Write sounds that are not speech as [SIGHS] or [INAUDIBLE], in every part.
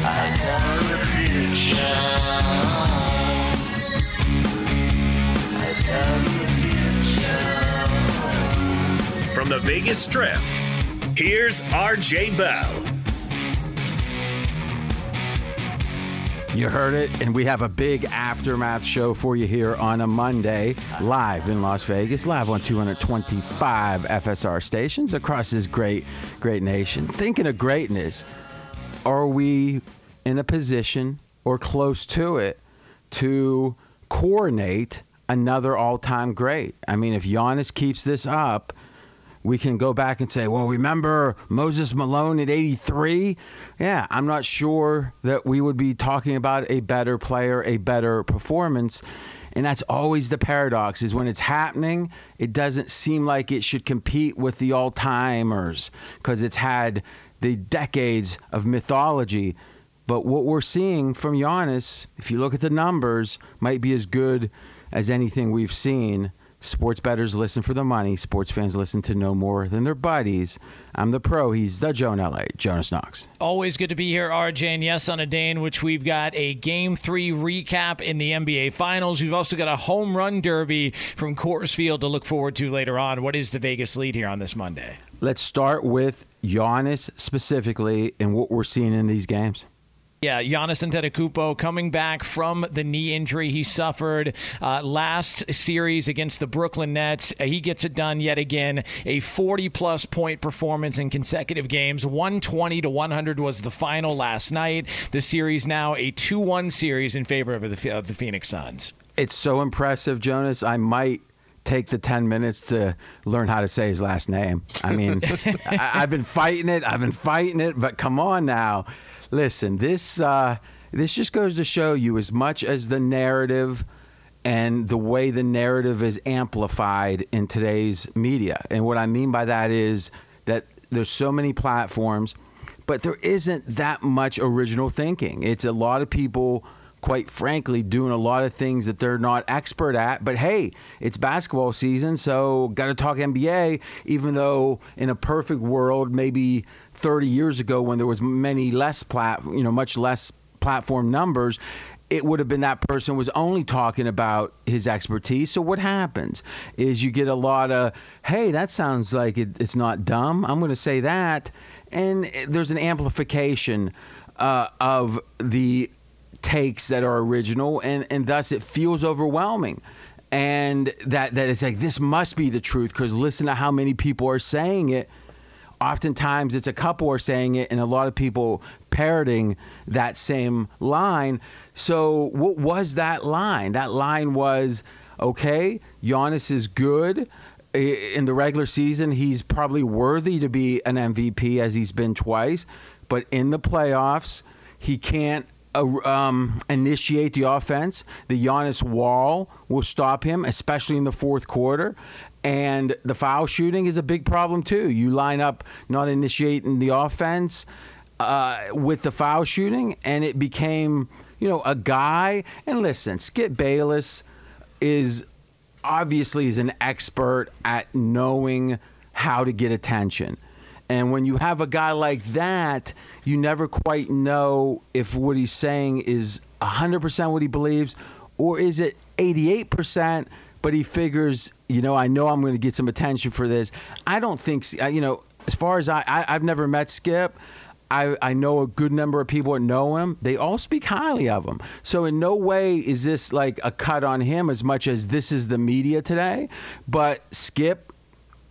From the Vegas Strip, here's RJ Bell. You heard it, and we have a big aftermath show for you here on a Monday, live in Las Vegas, live on 225 FSR stations across this great, great nation. Thinking of greatness, are we in a position or close to it to coordinate another all-time great? I mean, if Giannis keeps this up, we can go back and say, well, remember Moses Malone at 83? Yeah, I'm not sure that we would be talking about a better player, a better performance. And that's always the paradox is when it's happening, it doesn't seem like it should compete with the all-timers because it's had the decades of mythology. But what we're seeing from Giannis, if you look at the numbers, might be as good as anything we've seen. Sports bettors listen for the money. Sports fans listen to no more than their buddies. I'm the pro. He's the Joe in LA, Jonas Knox. Always good to be here, RJ. And yes, on a day in which we've got a Game 3 recap in the NBA Finals. We've also got a home run derby from Coors Field to look forward to later on. What is the Vegas lead here on this Monday? Let's start with Giannis specifically and what we're seeing in these games. Yeah, Giannis Antetokounmpo coming back from the knee injury he suffered uh, last series against the Brooklyn Nets. Uh, he gets it done yet again. A 40-plus point performance in consecutive games. 120 to 100 was the final last night. The series now a 2-1 series in favor of the, of the Phoenix Suns. It's so impressive, Jonas. I might take the 10 minutes to learn how to say his last name. I mean, [LAUGHS] I, have been fighting it. I've been fighting it, but come on now listen, this uh, this just goes to show you as much as the narrative and the way the narrative is amplified in today's media. And what I mean by that is that there's so many platforms, but there isn't that much original thinking. It's a lot of people quite frankly, doing a lot of things that they're not expert at. But hey, it's basketball season, so got to talk NBA. Even though in a perfect world, maybe 30 years ago when there was many less plat, you know, much less platform numbers, it would have been that person was only talking about his expertise. So what happens is you get a lot of, hey, that sounds like it, it's not dumb. I'm going to say that, and there's an amplification uh, of the takes that are original, and and thus it feels overwhelming. And that that it's like this must be the truth because listen to how many people are saying it oftentimes it's a couple are saying it and a lot of people parroting that same line. So what was that line? That line was okay, Giannis is good. In the regular season, he's probably worthy to be an MVP as he's been twice, but in the playoffs, he can't um, initiate the offense. The Giannis wall will stop him, especially in the fourth quarter. And the foul shooting is a big problem too. You line up not initiating the offense uh, with the foul shooting, and it became, you know, a guy. And listen, Skip Bayless is obviously is an expert at knowing how to get attention. And when you have a guy like that, you never quite know if what he's saying is 100% what he believes or is it 88% but he figures, you know, I know I'm going to get some attention for this. I don't think, you know, as far as I, I have never met Skip. I, I know a good number of people that know him. They all speak highly of him. So in no way is this like a cut on him as much as this is the media today. But Skip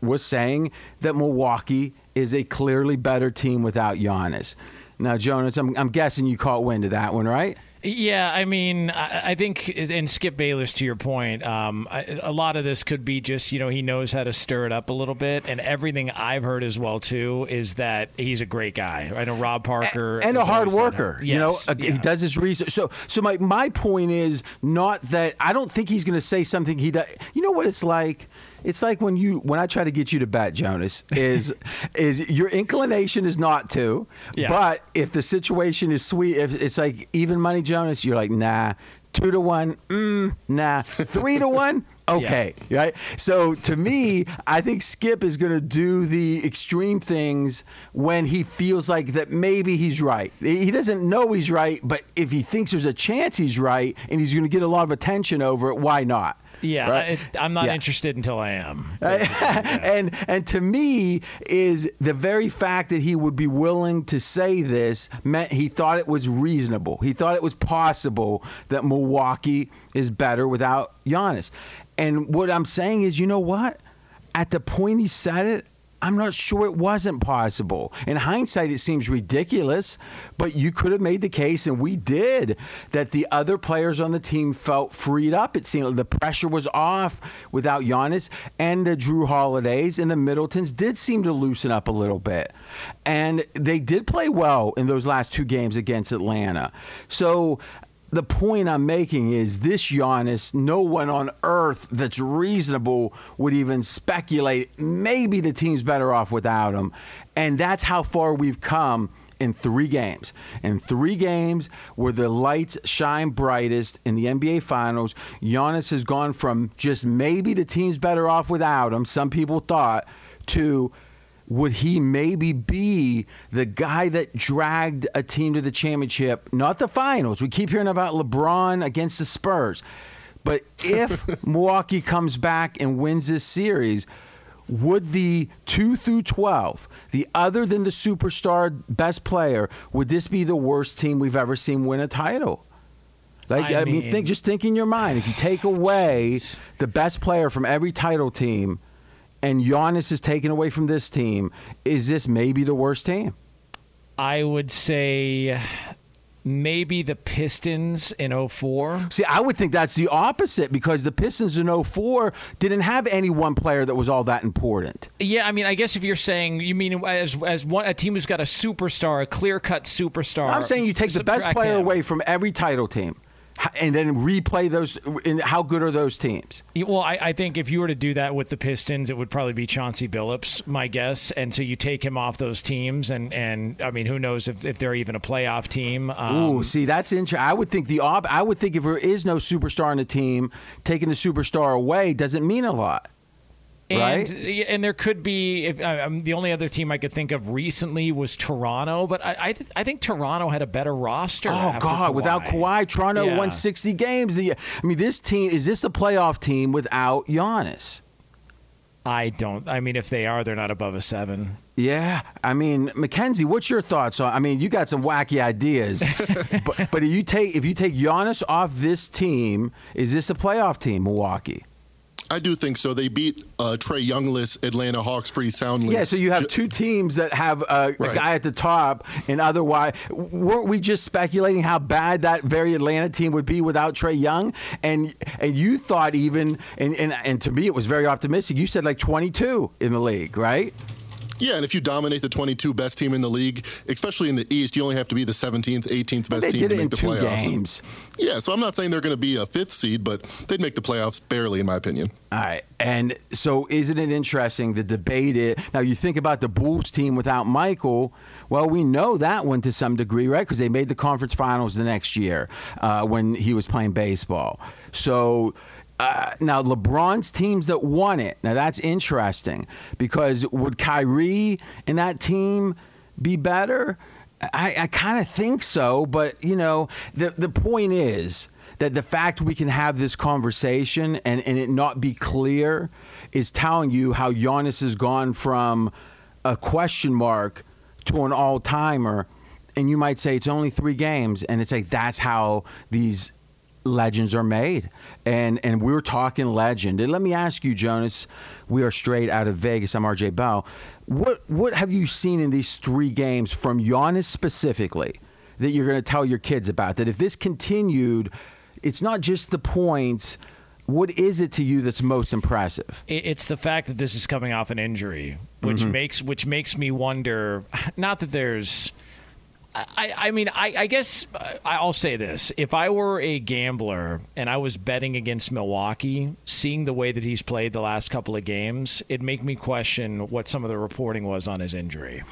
was saying that Milwaukee is a clearly better team without Giannis. Now, Jonas, I'm, I'm guessing you caught wind of that one, right? Yeah, I mean, I, I think, and Skip Bayless, to your point, um, I, a lot of this could be just, you know, he knows how to stir it up a little bit. And everything I've heard as well, too, is that he's a great guy. I know Rob Parker. And, and a hard worker. Yes, you know, yeah. he does his research. So, so my, my point is not that I don't think he's going to say something he does. You know what it's like? It's like when you when I try to get you to bet, Jonas, is [LAUGHS] is your inclination is not to, Yeah. but if the situation is sweet, if it's like even money, Jonas, you're like nah, two to one, mm, nah, three to one. [LAUGHS] Okay, right. So to me, I think Skip is going to do the extreme things when he feels like that maybe he's right. He doesn't know he's right, but if he thinks there's a chance he's right and he's going to get a lot of attention over it, why not? Yeah, Right? I, I'm not Yeah. interested until I am. [LAUGHS] and and to me is the very fact that he would be willing to say this meant he thought it was reasonable. He thought it was possible that Milwaukee is better without Giannis. And what I'm saying is, you know what? At the point he said it, I'm not sure it wasn't possible. In hindsight, it seems ridiculous, but you could have made the case, and we did, that the other players on the team felt freed up. It seemed like the pressure was off without Giannis, and the Jrue Holidays and the Middletons did seem to loosen up a little bit. And they did play well in those last two games against Atlanta. So the point I'm making is this Giannis, no one on earth that's reasonable would even speculate maybe the team's better off without him. And that's how far we've come in three games. In three games where the lights shine brightest in the NBA Finals, Giannis has gone from just maybe the team's better off without him, some people thought, to would he maybe be the guy that dragged a team to the championship, not the finals? We keep hearing about LeBron against the Spurs. But if [LAUGHS] Milwaukee comes back and wins this series, would the 2 through 12, the other than the superstar best player, would this be the worst team we've ever seen win a title? Like I I, mean, mean- think just think in your mind. If you take away [SIGHS] the best player from every title team, and Giannis is taken away from this team, is this maybe the worst team? I would say maybe the Pistons in 04. See, I would think that's the opposite because the Pistons in 04 didn't have any one player that was all that important. Yeah, I mean, I guess if you're saying you mean as as one a team who's got a superstar, a clear cut superstar. I'm saying you take the best player him. away from every title team and then replay those. How good are those teams? Well, I, I think if you were to do that with the Pistons, it would probably be Chauncey Billups, my guess. And so you take him off those teams, and, and I mean, who knows if, if they're even a playoff team. Um, Ooh, see, that's interesting. I would think the op- I would think if there is no superstar in the team, taking the superstar away doesn't mean a lot. And, right? And there could be, if, I'm, the only other team I could think of recently was Toronto, but I, I, th- I think Toronto had a better roster. Oh God! Without Kawhi, Toronto Yeah. won 60 games. The I mean, this team is this a playoff team without Giannis? I don't. I mean, if they are, they're not above a seven. Yeah, I mean, Mackenzie, what's your thoughts on? I mean, you got some wacky ideas, [LAUGHS] but but if you take if you take Giannis off this team, is this a playoff team, Milwaukee? I do think so. They beat uh, Trae Youngless Atlanta Hawks pretty soundly. Yeah, so you have two teams that have uh, a Right. guy at the top, and otherwise, weren't we just speculating how bad that very Atlanta team would be without Trae Young? And and you thought even, and and, and to me it was very optimistic. You said like 22 in the league, right? Yeah, and if you dominate the 22 best team in the league, especially in the East, you only have to be the 17th, 18th best team to make in the two playoffs. games. Yeah, so I'm not saying they're going to be a fifth seed, but they'd make the playoffs barely, in my opinion. All right. And so isn't it interesting the debate it now you think about the Bulls team without Michael, well we know that one to some degree, right? Because they made the conference finals the next year uh, when he was playing baseball. So uh, now LeBron's teams that won it. Now that's interesting because would Kyrie and that team be better? I, I kind of think so, but you know, the the point is that the fact we can have this conversation and, and it not be clear is telling you how Giannis has gone from a question mark to an all timer. And you might say it's only three games, and it's like that's how these legends are made. And and we're talking legend. And let me ask you, Jonas, we are straight out of Vegas. I'm RJ Bell. What what have you seen in these three games from Giannis specifically that you're going to tell your kids about? That if this continued, it's not just the points. What is it to you that's most impressive? It's the fact that this is coming off an injury, which mm-hmm. makes which makes me wonder. [SIGHS] Not that there's I, I mean, I, I, guess I'll say this. If I were a gambler and I was betting against Milwaukee, seeing the way that he's played the last couple of games, it'd make me question what some of the reporting was on his injury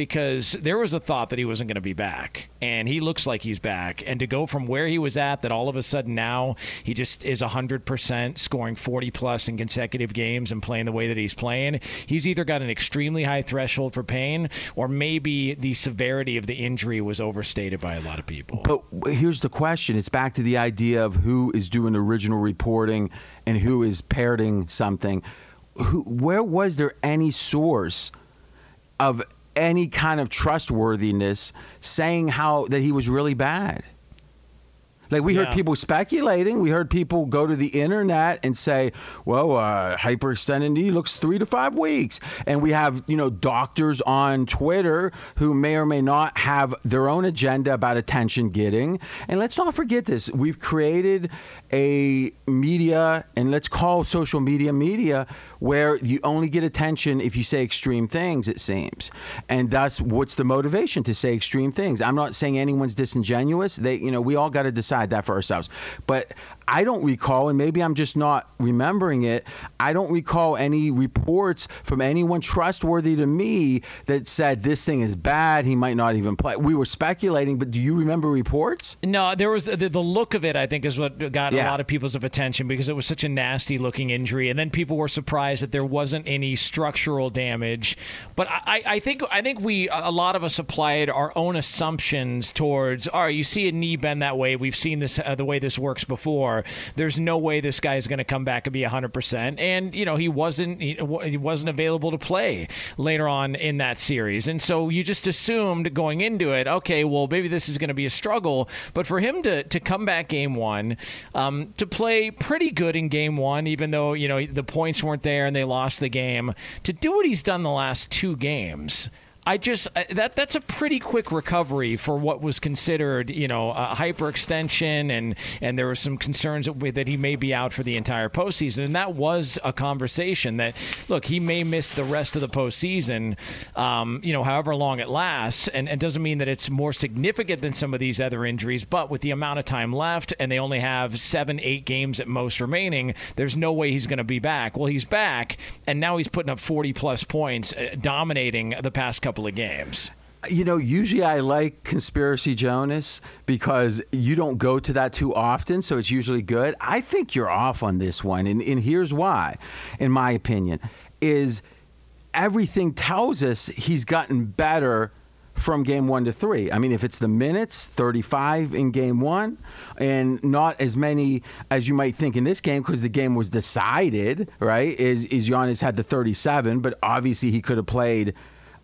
because there was a thought that he wasn't going to be back, and he looks like he's back. And to go from where he was at, that all of a sudden now he just is 100%, scoring 40 plus in consecutive games and playing the way that he's playing, he's either got an extremely high threshold for pain, or maybe the severity of the injury was overstated by a lot of people. But here's the question it's back to the idea of who is doing original reporting and who is parroting something. Who, where was there any source of any kind of trustworthiness saying how that he was really bad. Like we yeah. heard people speculating. We heard people go to the internet and say, "Well, uh, hyperextended knee looks three to five weeks," and we have you know doctors on Twitter who may or may not have their own agenda about attention getting. And let's not forget this: we've created a media, and let's call social media media, where you only get attention if you say extreme things. It seems, and that's what's the motivation to say extreme things. I'm not saying anyone's disingenuous. They, you know, we all got to decide decide that for ourselves. But I don't recall, and maybe I'm just not remembering it. I don't recall any reports from anyone trustworthy to me that said this thing is bad. He might not even play. We were speculating, but do you remember reports? No, there was the, the look of it. I think is what got yeah. a lot of people's attention because it was such a nasty looking injury, and then people were surprised that there wasn't any structural damage. But I, I think I think we a lot of us applied our own assumptions towards. All right, you see a knee bend that way. We've seen this uh, the way this works before. There's no way this guy is going to come back and be 100%. And, you know, he wasn't he, he wasn't available to play later on in that series. And so you just assumed going into it, okay, well, maybe this is going to be a struggle. But for him to, to come back game one, um, to play pretty good in game one, even though, you know, the points weren't there and they lost the game, to do what he's done the last two games – I just that that's a pretty quick recovery for what was considered, you know, a hyperextension, and and there were some concerns that, that he may be out for the entire postseason, and that was a conversation that look he may miss the rest of the postseason, um, you know, however long it lasts, and it doesn't mean that it's more significant than some of these other injuries, but with the amount of time left, and they only have seven, eight games at most remaining, there's no way he's going to be back. Well, he's back, and now he's putting up 40 plus points, uh, dominating the past couple couple of games. You know, usually I like Conspiracy Jonas because you don't go to that too often, so it's usually good. I think you're off on this one, and, and here's why, in my opinion, is everything tells us he's gotten better from game one to three. I mean, if it's the minutes, 35 in game one, and not as many as you might think in this game because the game was decided, right? Is, is Giannis had the 37, but obviously he could have played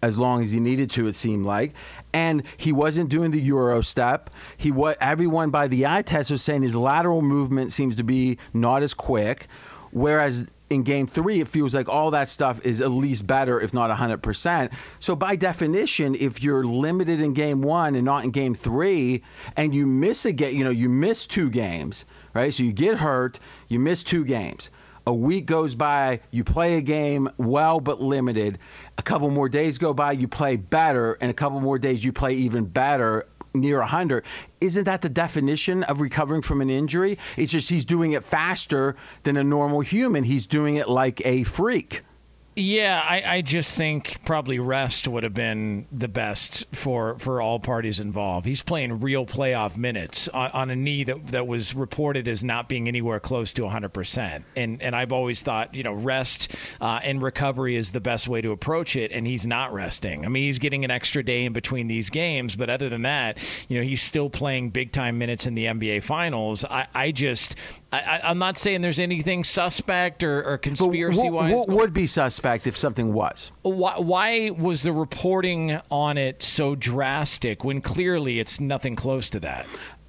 as long as he needed to, it seemed like. And he wasn't doing the Euro step. He was, everyone by the eye test was saying his lateral movement seems to be not as quick. Whereas in game three, it feels like all that stuff is at least better, if not 100%. So, by definition, if you're limited in game one and not in game three, and you miss a game, you know, you miss two games, right? So you get hurt, you miss two games. A week goes by, you play a game well but limited. A couple more days go by, you play better, and a couple more days you play even better near 100. Isn't that the definition of recovering from an injury? It's just he's doing it faster than a normal human. He's doing it like a freak. Yeah, I, I, just think probably rest would have been the best for, for all parties involved. He's playing real playoff minutes on, on, a knee that, that was reported as not being anywhere close to 100%. And, and I've always thought, you know, rest uh, and recovery is the best way to approach it, and he's not resting. I mean, he's getting an extra day in between these games, but other than that, you know, he's still playing big time minutes in the NBA Finals. I, I just, I, am not saying there's anything suspect or, or conspiracy wise. What, what would be suspect if something was? Why, why, was the reporting on it so drastic when clearly it's nothing close to that?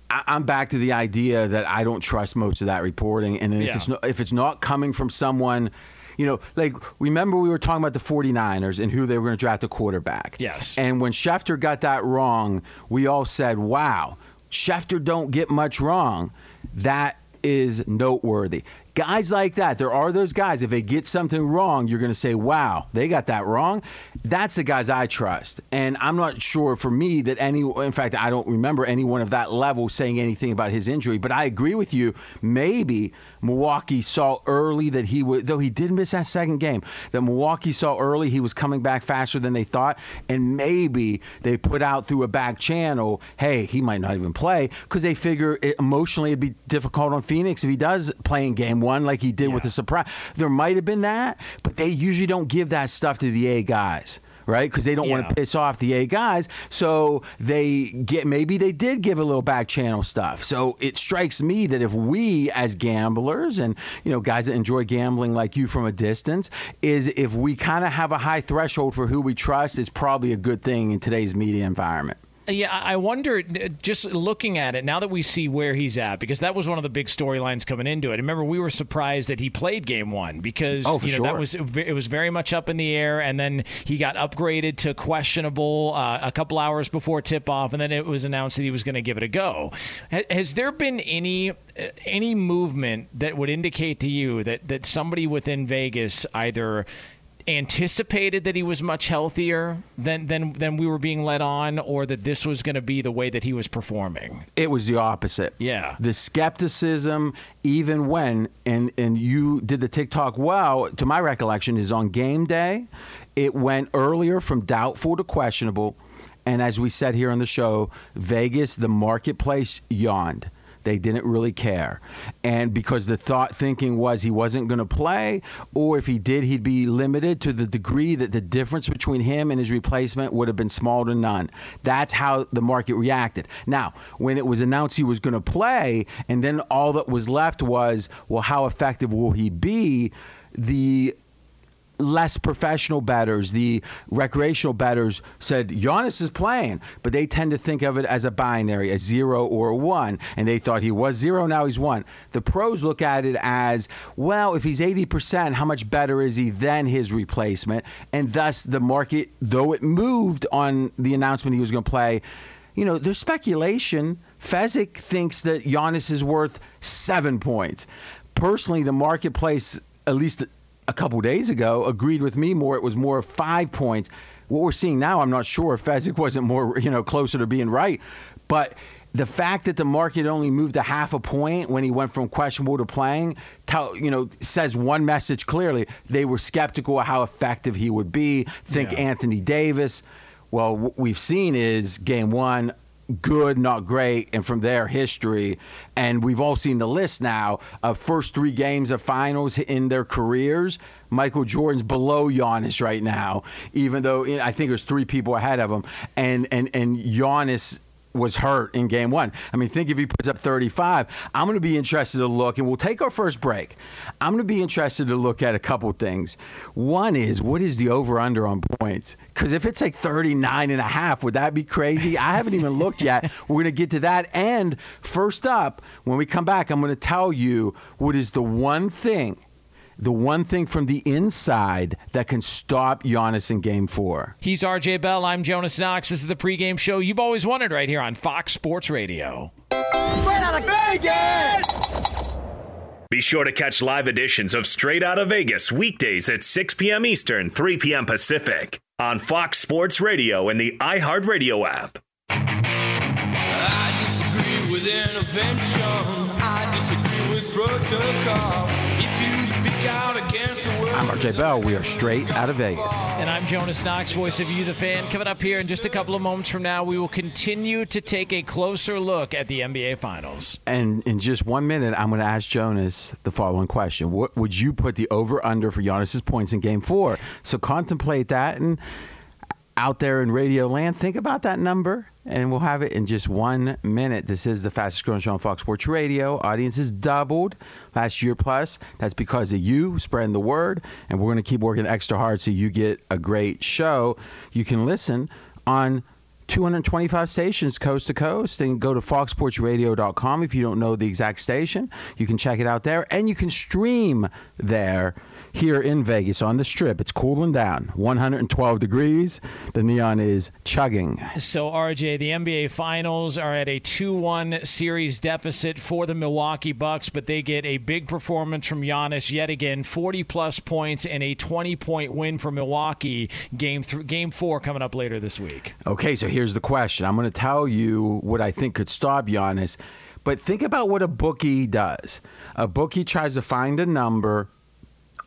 I, I'm back to the idea that I don't trust most of that reporting, and if Yeah. it's not, if it's not coming from someone. You know, like remember we were talking about the 49ers and who they were going to draft a quarterback. Yes. And when Schefter got that wrong, we all said, "Wow, Schefter don't get much wrong." That is noteworthy. Guys like that, there are those guys. If they get something wrong, you're going to say, "Wow, they got that wrong." That's the guys I trust, and I'm not sure for me that any. In fact, I don't remember anyone of that level saying anything about his injury. But I agree with you. Maybe Milwaukee saw early that he would, though he did miss that second game. That Milwaukee saw early he was coming back faster than they thought, and maybe they put out through a back channel, "Hey, he might not even play," because they figure it, emotionally it'd be difficult on Phoenix if he does play in game one like he did with the surprise. There might have been that, but they usually don't give that stuff to the A guys. Right, because they don't want to piss off the A guys, so they get maybe they did give a little back channel stuff. So it strikes me that if we as gamblers and you know guys that enjoy gambling like you from a distance, is if we kind of have a high threshold for who we trust, is probably a good thing in today's media environment. Yeah, I wonder, uh, just looking at it, now that we see where he's at, because that was one of the big storylines coming into it. Remember, we were surprised that he played game one because Oh, you know, that was it was very much up in the air, and then he got upgraded to questionable uh, a couple hours before tip off, and then it was announced that he was going to give it a go. Has there been any uh, any movement that would indicate to you that that somebody within Vegas either anticipated that he was much healthier than than than we were being led on, or that this was going to be the way that he was performing. It was the opposite. Yeah. The skepticism, even when, and, and you did the TikTok well, to my recollection, is on game day. It went earlier from doubtful to questionable. And as we said here on the show, Vegas, the marketplace yawned. They didn't really care. And because the thought thinking was he wasn't going to play, or if he did, he'd be limited to the degree that the difference between him and his replacement would have been small to none. That's how the market reacted. Now, when it was announced he was going to play, and then all that was left was, well, how effective will he be? The less professional batters, the recreational batters said Giannis is playing, but they tend to think of it as a binary, a zero or a one, and they thought he was zero, now he's one. The pros look at it as, well, if he's 80%, how much better is he than his replacement? And thus the market, though it moved on the announcement he was going to play, you know, there's speculation. Fezzik thinks that Giannis is worth seven points. Personally, the marketplace, at least a couple days ago, agreed with me more. It was more five points. What we're seeing now, I'm not sure if Fezzik wasn't more, you know, closer to being right. But the fact that the market only moved a half a point when he went from questionable to playing, tell, you know, says one message clearly. They were skeptical of how effective he would be. Think Yeah. Anthony Davis. Well, what we've seen is game one, good, not great, and from their history. And we've all seen the list now of first three games of finals in their careers. Michael Jordan's below Giannis right now, even though I think there's three people ahead of him. And and and Giannis was hurt in game one. I mean, think if he puts up 35. I'm going to be interested to look, and we'll take our first break. I'm going to be interested to look at a couple things. One is, what is the over under on points? Because if it's like 39 and a half, would that be crazy? I haven't even looked yet. [LAUGHS] We're going to get to that. And first up, when we come back, I'm going to tell you what is the one thing. The one thing from the inside that can stop Giannis in game four. He's RJ Bell. I'm Jonas Knox. This is the pregame show you've always wanted right here on Fox Sports Radio. Straight out of Vegas! Be sure to catch live editions of Straight Out of Vegas weekdays at 6 p.m. Eastern, 3 p.m. Pacific on Fox Sports Radio and the iHeartRadio app. I disagree with intervention. I disagree with protocol. I'm RJ Bell. We are straight out of Vegas. And I'm Jonas Knox, voice of You, the fan. Coming up here in just a couple of moments from now, we will continue to take a closer look at the NBA Finals. And in just one minute, I'm going to ask Jonas the following question: What would you put the over under for Giannis's points in Game Four? So contemplate that, and out there in Radio Land, think about that number, and we'll have it in just one minute. This is the fastest growing show on Fox Sports Radio. Audience has doubled last year plus. That's because of you spreading the word, and we're going to keep working extra hard so you get a great show. You can listen on 225 stations coast to coast. And go to foxsportsradio.com if you don't know the exact station. You can check it out there, and you can stream there here in Vegas on the strip. It's cooling down, 112 degrees. The neon is chugging. So, RJ, the NBA Finals are at a 2 1 series deficit for the Milwaukee Bucks, but they get a big performance from Giannis yet again 40 plus points and a 20 point win for Milwaukee. Game, th- game four coming up later this week. Okay, so here's the question I'm going to tell you what I think could stop Giannis. But think about what a bookie does. A bookie tries to find a number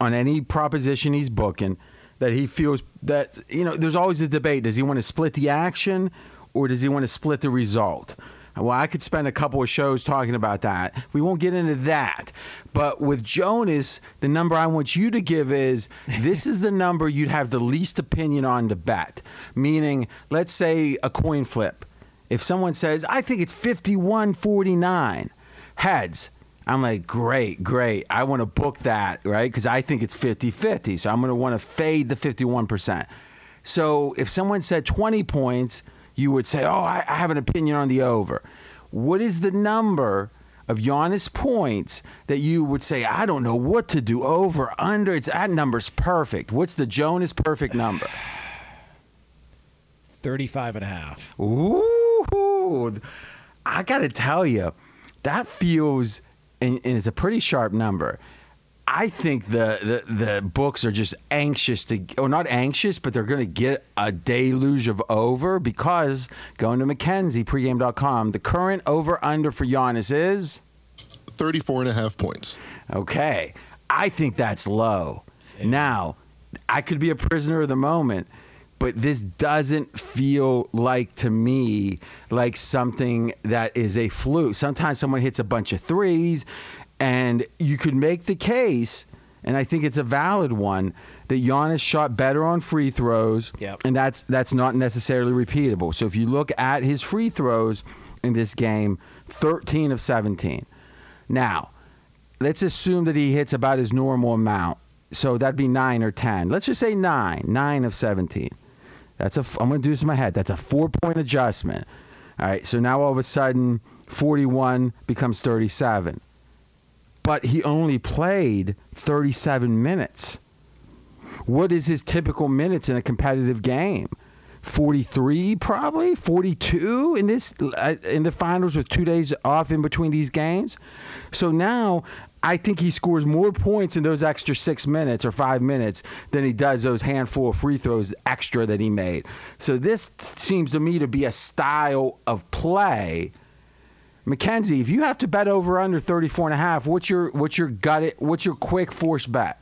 on any proposition he's booking that he feels that you know there's always a debate. Does he want to split the action or does he want to split the result? Well i could spend a couple of shows talking about that. We won't get into that. But with jonas the number i want you to give is [LAUGHS] this is the number you'd have the least opinion on to bet. Meaning let's say a coin flip. If someone says i think it's 51-49 heads I'm like, great, great. I want to book that, right? Because I think it's 50 50. So I'm going to want to fade the 51%. So if someone said 20 points, you would say, oh, I, I have an opinion on the over. What is the number of Giannis points that you would say, I don't know what to do, over, under? It's, that number's perfect. What's the Jonas perfect number? 35 and a half. Ooh, I got to tell you, that feels and, and it's a pretty sharp number. I think the, the, the books are just anxious to, or not anxious, but they're going to get a deluge of over because going to Mackenzie pregame.com, the current over under for Giannis is 34 and a half points. Okay. I think that's low. Now, I could be a prisoner of the moment, but this doesn't feel like to me like something that is a fluke. Sometimes someone hits a bunch of threes, and you could make the case, and I think it's a valid one, that Giannis shot better on free throws, yep. and that's that's not necessarily repeatable. So if you look at his free throws in this game, 13 of 17. Now, let's assume that he hits about his normal amount. So that'd be 9 or 10. Let's just say 9, 9 of 17. That's a. I'm going to do this in my head. That's a four point adjustment. All right. So now all of a sudden, 41 becomes 37. But he only played 37 minutes. What is his typical minutes in a competitive game? 43 probably 42 in this uh, in the finals with two days off in between these games so now I think he scores more points in those extra six minutes or five minutes than he does those handful of free throws extra that he made. So this seems to me to be a style of play. Mackenzie, if you have to bet over under 34 and a half, what's your what's your gut what's your quick force bet?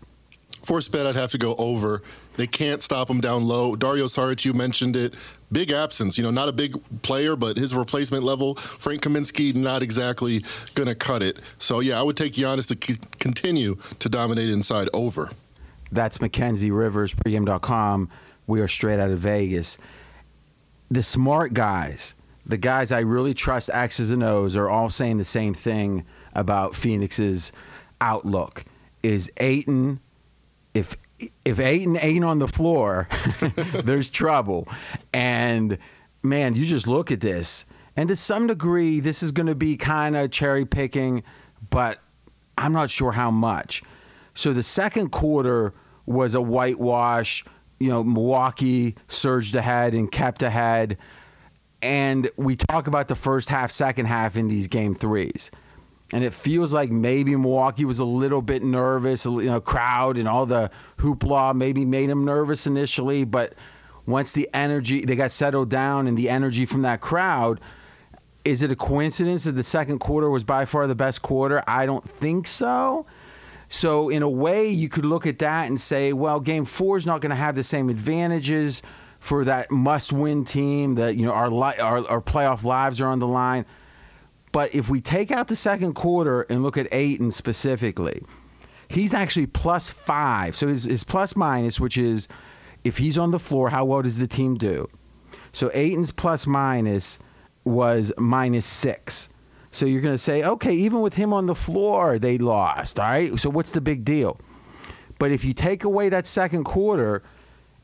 Force bet I'd have to go over. They can't stop him down low. Dario Saric, you mentioned it. Big absence. You know, not a big player, but his replacement level, Frank Kaminsky, not exactly going to cut it. So, yeah, I would take Giannis to c- continue to dominate inside over. That's Mackenzie Rivers, pregame.com. We are straight out of Vegas. The smart guys, the guys I really trust X's and O's, are all saying the same thing about Phoenix's outlook. Is Ayton if if Ayton ain't on the floor, [LAUGHS] there's trouble. And man, you just look at this, and to some degree, this is going to be kind of cherry picking, but I'm not sure how much. So the second quarter was a whitewash. You know, Milwaukee surged ahead and kept ahead. And we talk about the first half, second half in these game threes and it feels like maybe Milwaukee was a little bit nervous. You know, crowd and all the hoopla maybe made him nervous initially, but once the energy they got settled down and the energy from that crowd, is it a coincidence that the second quarter was by far the best quarter? I don't think so. So in a way, you could look at that and say, well, Game Four is not going to have the same advantages for that must-win team. That you know our, our our playoff lives are on the line. But if we take out the second quarter and look at Ayton specifically, he's actually plus five. So his, his plus minus, which is if he's on the floor, how well does the team do? So Ayton's plus minus was minus six. So you're going to say, okay, even with him on the floor, they lost. All right. So what's the big deal? But if you take away that second quarter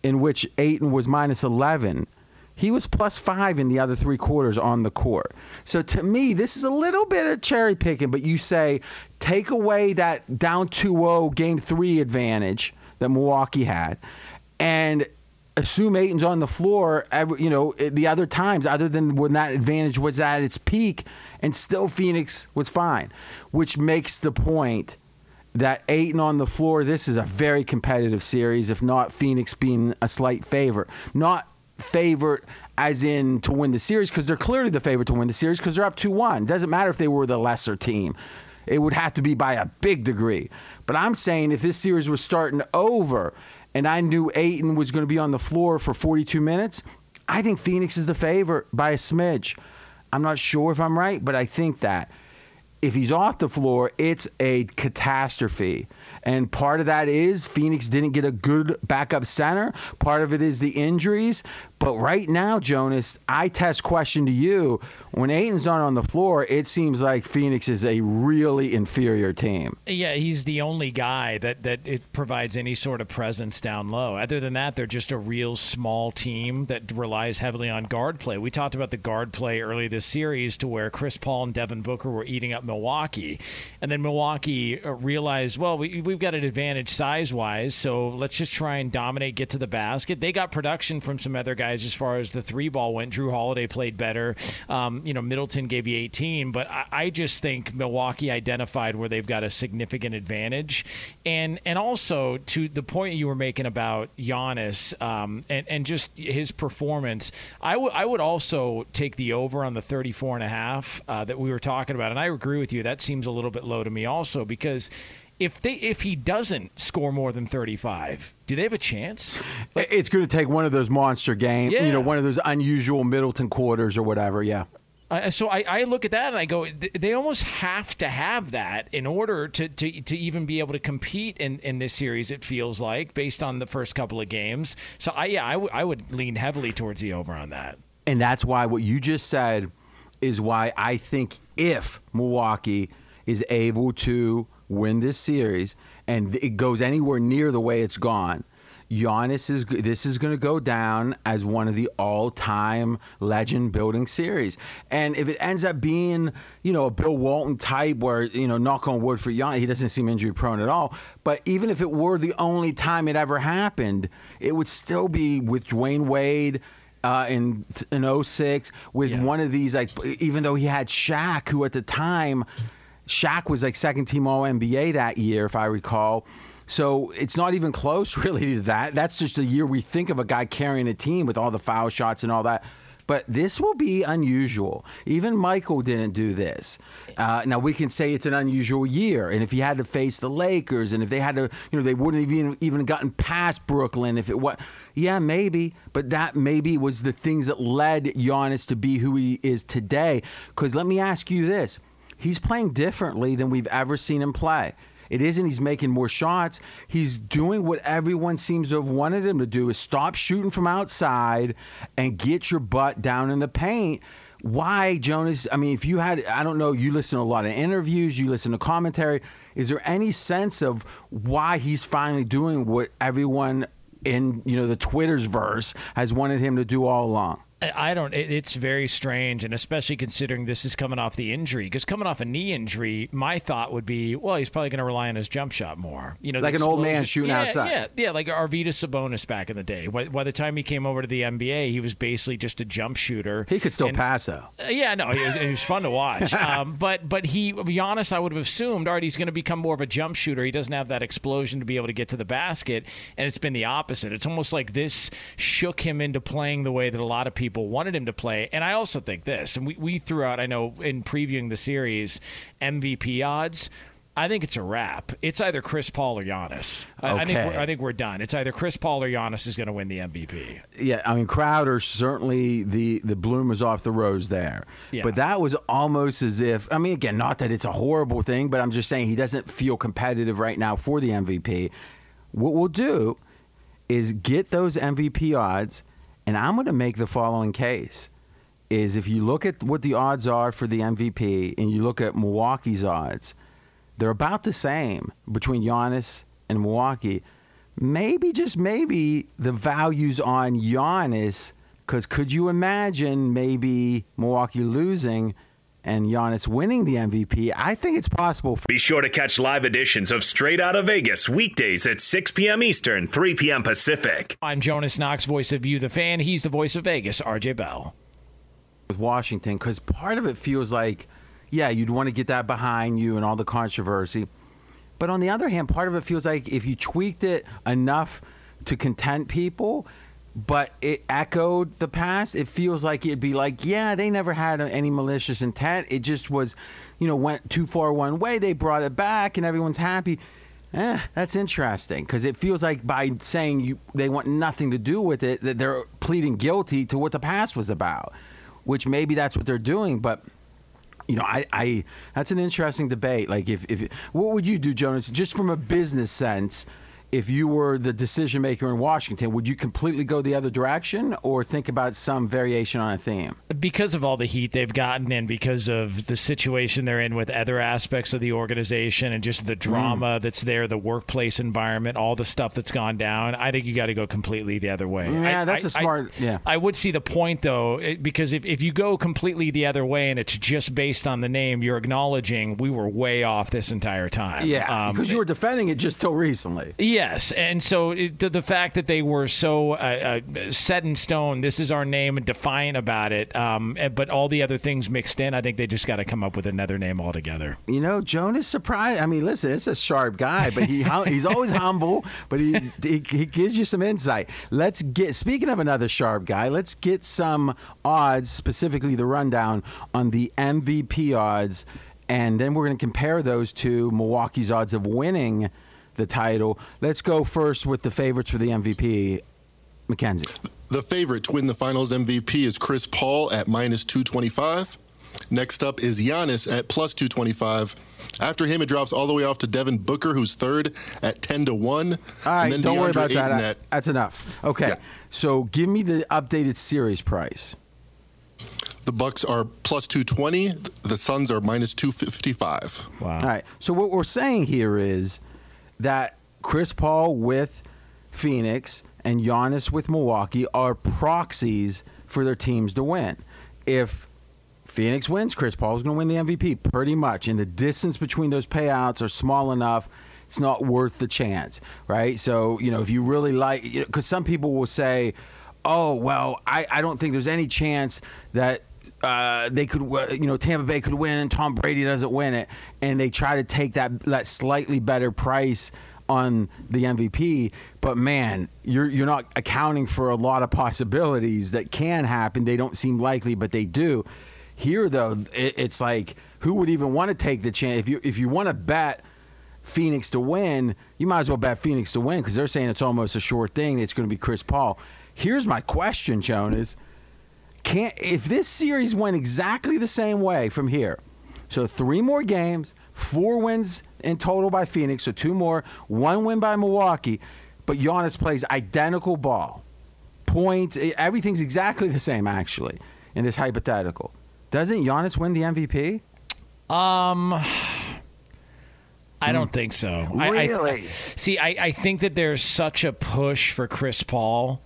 in which Ayton was minus 11, He was plus five in the other three quarters on the court. So to me, this is a little bit of cherry picking, but you say take away that down 2 0 game three advantage that Milwaukee had and assume Ayton's on the floor, every, you know, eh, the other times, other than when that advantage was at its peak, and still Phoenix was fine, which makes the point that Ayton on the floor, this is a very competitive series, if not Phoenix being a slight favorite. Not favorite as in to win the series because they're clearly the favorite to win the series because they're up 2 1. Doesn't matter if they were the lesser team. It would have to be by a big degree. But I'm saying if this series was starting over and I knew Ayton was going to be on the floor for 42 minutes, I think Phoenix is the favorite by a smidge. I'm not sure if I'm right, but I think that if he's off the floor, it's a catastrophe. And part of that is Phoenix didn't get a good backup center. Part of it is the injuries. But right now, Jonas, I test question to you. When Ayton's not on the floor, it seems like Phoenix is a really inferior team. Yeah, he's the only guy that, that it provides any sort of presence down low. Other than that, they're just a real small team that relies heavily on guard play. We talked about the guard play early this series to where Chris Paul and Devin Booker were eating up Milwaukee. And then Milwaukee uh, realized, well, we, we've got an advantage size wise, so let's just try and dominate, get to the basket. They got production from some other guys as far as the three ball went. Jrue Holiday played better. Um, you know, Middleton gave you 18, but I, I, just think Milwaukee identified where they've got a significant advantage, and and also to the point you were making about Giannis um, and and just his performance. I would I would also take the over on the 34 and a half uh, that we were talking about, and I agree with you. That seems a little bit low to me also because if they if he doesn't score more than 35 do they have a chance like, it's going to take one of those monster games yeah. you know one of those unusual middleton quarters or whatever yeah uh, so I, I, look at that and I go, they almost have to have that in order to, to, to even be able to compete in, in this series. It feels like based on the first couple of games. So I yeah I, w- I would lean heavily towards the over on that. And that's why what you just said is why I think if Milwaukee is able to win this series and it goes anywhere near the way it's gone, Giannis is this is going to go down as one of the all-time legend-building series. And if it ends up being, you know, a Bill Walton type, where you know, knock on wood for Giannis, he doesn't seem injury-prone at all. But even if it were the only time it ever happened, it would still be with Dwyane Wade. Uh, in in 06 with yeah. one of these like even though he had Shaq who at the time Shaq was like second team All NBA that year, if I recall. So it's not even close, [LAUGHS] really, to that. That's just a year we think of a guy carrying a team with all the foul shots and all that. But this will be unusual. Even Michael didn't do this. Uh, now we can say it's an unusual year, and if he had to face the Lakers, and if they had to, you know, they wouldn't have even even gotten past Brooklyn. If it was, yeah, maybe. But that maybe was the things that led Giannis to be who he is today. Because let me ask you this: he's playing differently than we've ever seen him play. It isn't he's making more shots. He's doing what everyone seems to have wanted him to do is stop shooting from outside and get your butt down in the paint. Why, Jonas? I mean, if you had, I don't know, you listen to a lot of interviews, you listen to commentary. Is there any sense of why he's finally doing what everyone in, you know, the Twitter's verse has wanted him to do all along? I don't. It's very strange, and especially considering this is coming off the injury. Because coming off a knee injury, my thought would be, well, he's probably going to rely on his jump shot more. You know, like an old man shooting yeah, outside. Yeah, yeah, like Arvydas Sabonis back in the day. By, the time he came over to the NBA, he was basically just a jump shooter. He could still and, pass though. Uh, yeah, no, he was, he was fun to watch. [LAUGHS] um, but but he, honest, I would have assumed, all right, he's going to become more of a jump shooter. He doesn't have that explosion to be able to get to the basket, and it's been the opposite. It's almost like this shook him into playing the way that a lot of people wanted him to play. And I also think this, and we, we threw out, I know, in previewing the series, MVP odds. I think it's a wrap. It's either Chris Paul or Giannis. Okay. I, think we're, I think we're done. It's either Chris Paul or Giannis is going to win the MVP. Yeah, I mean Crowder certainly the the bloom was off the rose there. Yeah. But that was almost as if I mean again, not that it's a horrible thing, but I'm just saying he doesn't feel competitive right now for the MVP. What we'll do is get those MVP odds, and I'm going to make the following case is if you look at what the odds are for the MVP and you look at Milwaukee's odds, they're about the same between Giannis and Milwaukee. Maybe just maybe the values on Giannis Because could you imagine maybe Milwaukee losing and Giannis winning the MVP? I think it's possible. For- Be sure to catch live editions of Straight Out of Vegas weekdays at 6 p.m. Eastern, 3 p.m. Pacific. I'm Jonas Knox, voice of You, the fan. He's the voice of Vegas, RJ Bell. With Washington, because part of it feels like, yeah, you'd want to get that behind you and all the controversy. But on the other hand, part of it feels like if you tweaked it enough to content people, but it echoed the past. It feels like it'd be like, yeah, they never had any malicious intent. It just was, you know, went too far one way. They brought it back, and everyone's happy. Eh, that's interesting because it feels like by saying you they want nothing to do with it, that they're pleading guilty to what the past was about, which maybe that's what they're doing, but you know, I, I that's an interesting debate. Like, if, if what would you do, Jonas, just from a business sense? If you were the decision maker in Washington, would you completely go the other direction or think about some variation on a theme? Because of all the heat they've gotten and because of the situation they're in with other aspects of the organization and just the drama mm. that's there, the workplace environment, all the stuff that's gone down, I think you got to go completely the other way. Yeah, I, that's I, a smart. I, yeah. I would see the point though, because if, if you go completely the other way and it's just based on the name, you're acknowledging we were way off this entire time. Yeah, um, because you were defending it just till recently. Yeah. Yes, and so it, the, the, fact that they were so uh, uh, set in stone, this is our name, and defiant about it, um, but all the other things mixed in, I think they just got to come up with another name altogether. You know, Jonas surprised. I mean, listen, it's a sharp guy, but he he's always [LAUGHS] humble, but he, he he gives you some insight. Let's get speaking of another sharp guy, let's get some odds, specifically the rundown on the MVP odds, and then we're going to compare those to Milwaukee's odds of winning the title. Let's go first with the favorites for the MVP. Mackenzie. The favorite to win the finals MVP is Chris Paul at minus 225. Next up is Giannis at plus 225. After him, it drops all the way off to Devin Booker, who's third at 10 to 1. All right, don't DeAndre worry about that. At, That's enough. Okay, yeah. so give me the updated series price. The Bucks are plus 220. The Suns are minus 255. Wow. All right, so what we're saying here is – that Chris Paul with Phoenix and Giannis with Milwaukee are proxies for their teams to win. If Phoenix wins, Chris Paul is going to win the MVP pretty much. And the distance between those payouts are small enough. It's not worth the chance, right? So, you know, if you really like, because you know, some people will say, oh, well, I, I don't think there's any chance that uh, they could, you know, Tampa Bay could win and Tom Brady doesn't win it, and they try to take that that slightly better price on the MVP. But man, you're you're not accounting for a lot of possibilities that can happen. They don't seem likely, but they do. Here though, it, it's like who would even want to take the chance if you if you want to bet. Phoenix to win, you might as well bet Phoenix to win because they're saying it's almost a sure thing. It's going to be Chris Paul. Here's my question, Jonas can't if this series went exactly the same way from here. So three more games, four wins in total by Phoenix, so two more, one win by Milwaukee, but Giannis plays identical ball. Points, everything's exactly the same actually in this hypothetical. Doesn't Giannis win the MVP? Um I don't think so. Really? I, I, see, I, I think that there's such a push for Chris Paul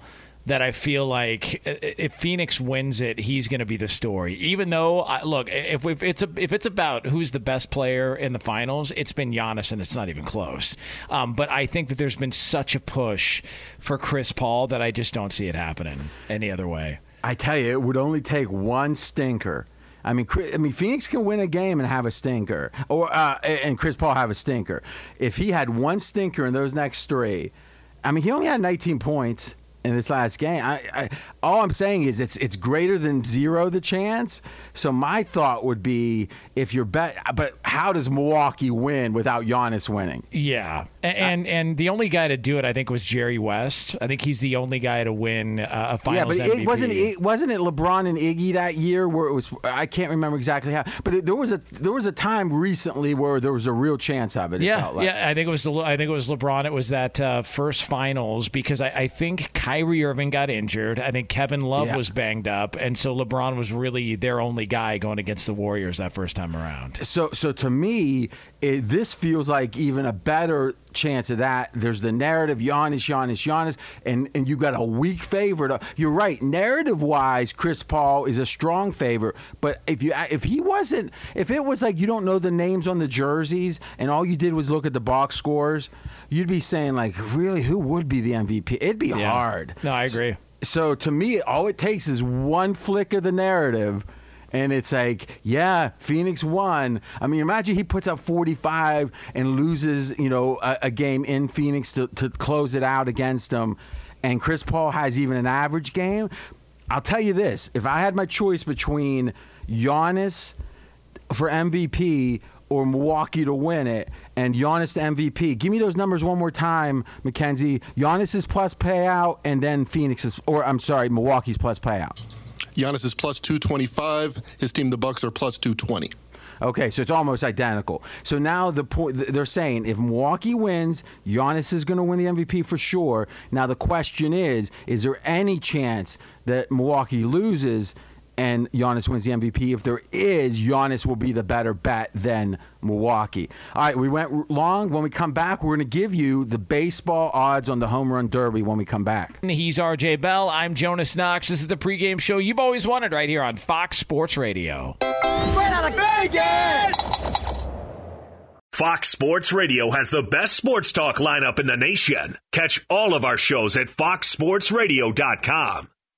that I feel like if Phoenix wins it, he's going to be the story. Even though, look, if, if it's a, if it's about who's the best player in the finals, it's been Giannis, and it's not even close. Um, but I think that there's been such a push for Chris Paul that I just don't see it happening any other way. I tell you, it would only take one stinker. I mean, I mean, Phoenix can win a game and have a stinker, or uh, and Chris Paul have a stinker. If he had one stinker in those next three, I mean, he only had 19 points in this last game. I, I, all I'm saying is it's it's greater than zero the chance. So my thought would be if you're bet, but how does Milwaukee win without Giannis winning? Yeah, and uh, and the only guy to do it, I think, was Jerry West. I think he's the only guy to win uh, a finals. Yeah, but MVP. it wasn't it wasn't it LeBron and Iggy that year where it was. I can't remember exactly how, but it, there was a there was a time recently where there was a real chance of it. Yeah, like. yeah. I think it was I think it was LeBron. It was that uh, first finals because I, I think. Kyrie Irving got injured. I think think Kevin Love Yeah. was banged up, and so LeBron was really their only guy going against the Warriors that first time around. So, so to me, it, this feels like even a better chance of that. There's the narrative, Giannis, Giannis, Giannis, and and you got a weak favorite. You're right, narrative-wise, Chris Paul is a strong favorite. But if you if he wasn't, if it was like you don't know the names on the jerseys and all you did was look at the box scores, you'd be saying like, really, who would be the MVP? It'd be Yeah. hard. No, I agree. So to me, all it takes is one flick of the narrative. And it's like, yeah, Phoenix won. I mean, imagine he puts up 45 and loses, you know, a, a game in Phoenix to, to close it out against them. And Chris Paul has even an average game. I'll tell you this: if I had my choice between Giannis for MVP or Milwaukee to win it, and Giannis to MVP. Give me those numbers one more time, Mackenzie. Giannis's plus payout, and then Phoenix's, or I'm sorry, Milwaukee's plus payout. Giannis is plus 225. His team, the Bucks, are plus 220. Okay, so it's almost identical. So now the point they're saying if Milwaukee wins, Giannis is going to win the MVP for sure. Now the question is, is there any chance that Milwaukee loses and Giannis wins the MVP? If there is, Giannis will be the better bet than Milwaukee. All right, we went long. When we come back, we're going to give you the baseball odds on the home run derby when we come back. He's RJ Bell. I'm Jonas Knox. This is the pregame show you've always wanted right here on Fox Sports Radio. Straight out of Vegas! Fox Sports Radio has the best sports talk lineup in the nation. Catch all of our shows at foxsportsradio.com.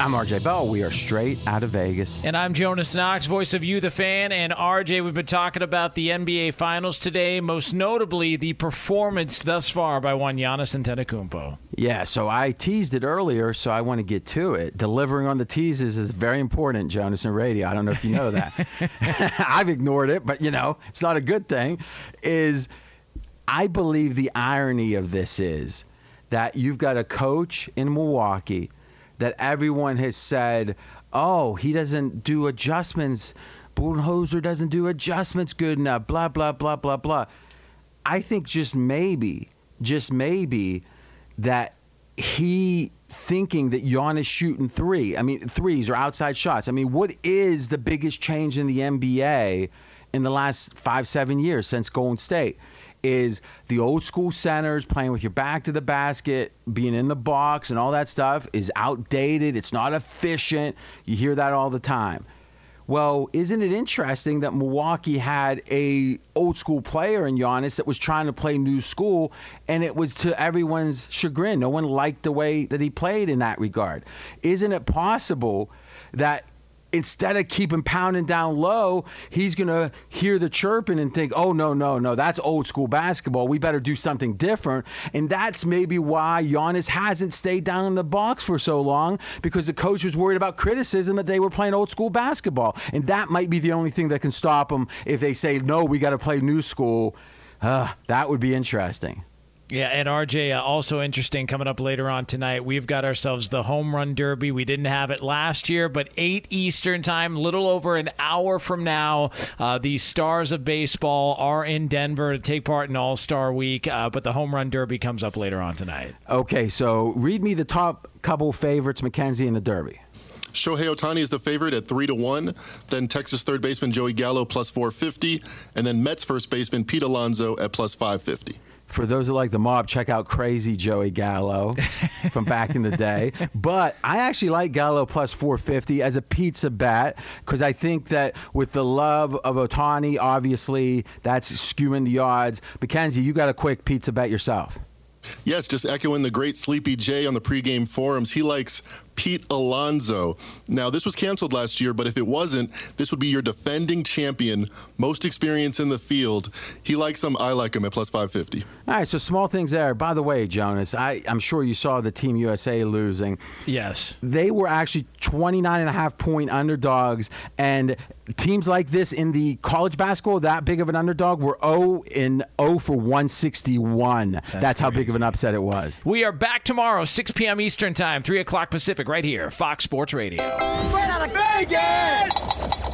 I'm RJ Bell. We are straight out of Vegas. And I'm Jonas Knox, voice of you, the fan. And RJ, we've been talking about the NBA Finals today, most notably the performance thus far by one Giannis Antetokounmpo. Yeah, so I teased it earlier, so I want to get to it. Delivering on the teases is very important, Jonas and Radio. I don't know if you know that. [LAUGHS] [LAUGHS] I've ignored it, but you know, it's not a good thing. Is I believe the irony of this is that you've got a coach in Milwaukee that everyone has said, "Oh, he doesn't do adjustments. Budenholzer doesn't do adjustments good enough." Blah blah blah blah blah. I think just maybe, just maybe, that he thinking that Giannis shooting three. I mean, threes or outside shots. I mean, what is the biggest change in the NBA in the last five, seven years since Golden State? Is the old school centers playing with your back to the basket, being in the box, and all that stuff is outdated. It's not efficient. You hear that all the time. Well, isn't it interesting that Milwaukee had a old school player in Giannis that was trying to play new school, and it was to everyone's chagrin. No one liked the way that he played in that regard. Isn't it possible that instead of keeping pounding down low, he's going to hear the chirping and think, oh, no, no, no, that's old school basketball. We better do something different. And that's maybe why Giannis hasn't stayed down in the box for so long because the coach was worried about criticism that they were playing old school basketball. And that might be the only thing that can stop them if they say, no, we got to play new school. Uh, that would be interesting. Yeah, and RJ, uh, also interesting coming up later on tonight. We've got ourselves the home run derby. We didn't have it last year, but 8 Eastern time, little over an hour from now, uh, the stars of baseball are in Denver to take part in All Star Week, uh, but the home run derby comes up later on tonight. Okay, so read me the top couple favorites, Mackenzie in the Derby. Shohei Ohtani is the favorite at three to one. Then Texas third baseman Joey Gallo plus four fifty, and then Mets first baseman Pete Alonso at plus five fifty. For those that like the mob, check out Crazy Joey Gallo from back in the day. [LAUGHS] But I actually like Gallo plus 450 as a pizza bet because I think that with the love of Ohtani, obviously that's skewing the odds. Mackenzie, you got a quick pizza bet yourself. Yes, just echoing the great Sleepy J on the pregame forums. He likes Pete Alonso. Now, this was canceled last year, but if it wasn't, this would be your defending champion, most experience in the field. He likes him. I like him at plus 550. All right, so small things there. By the way, Jonas, I, I'm sure you saw the Team USA losing. Yes. They were actually 29 and a half point underdogs, and teams like this in the college basketball, that big of an underdog, were 0 in 0 for 161. That's, That's how big of an upset it was. We are back tomorrow, 6 p.m. Eastern Time, 3 o'clock Pacific, right here, Fox Sports Radio. Right out of Vegas!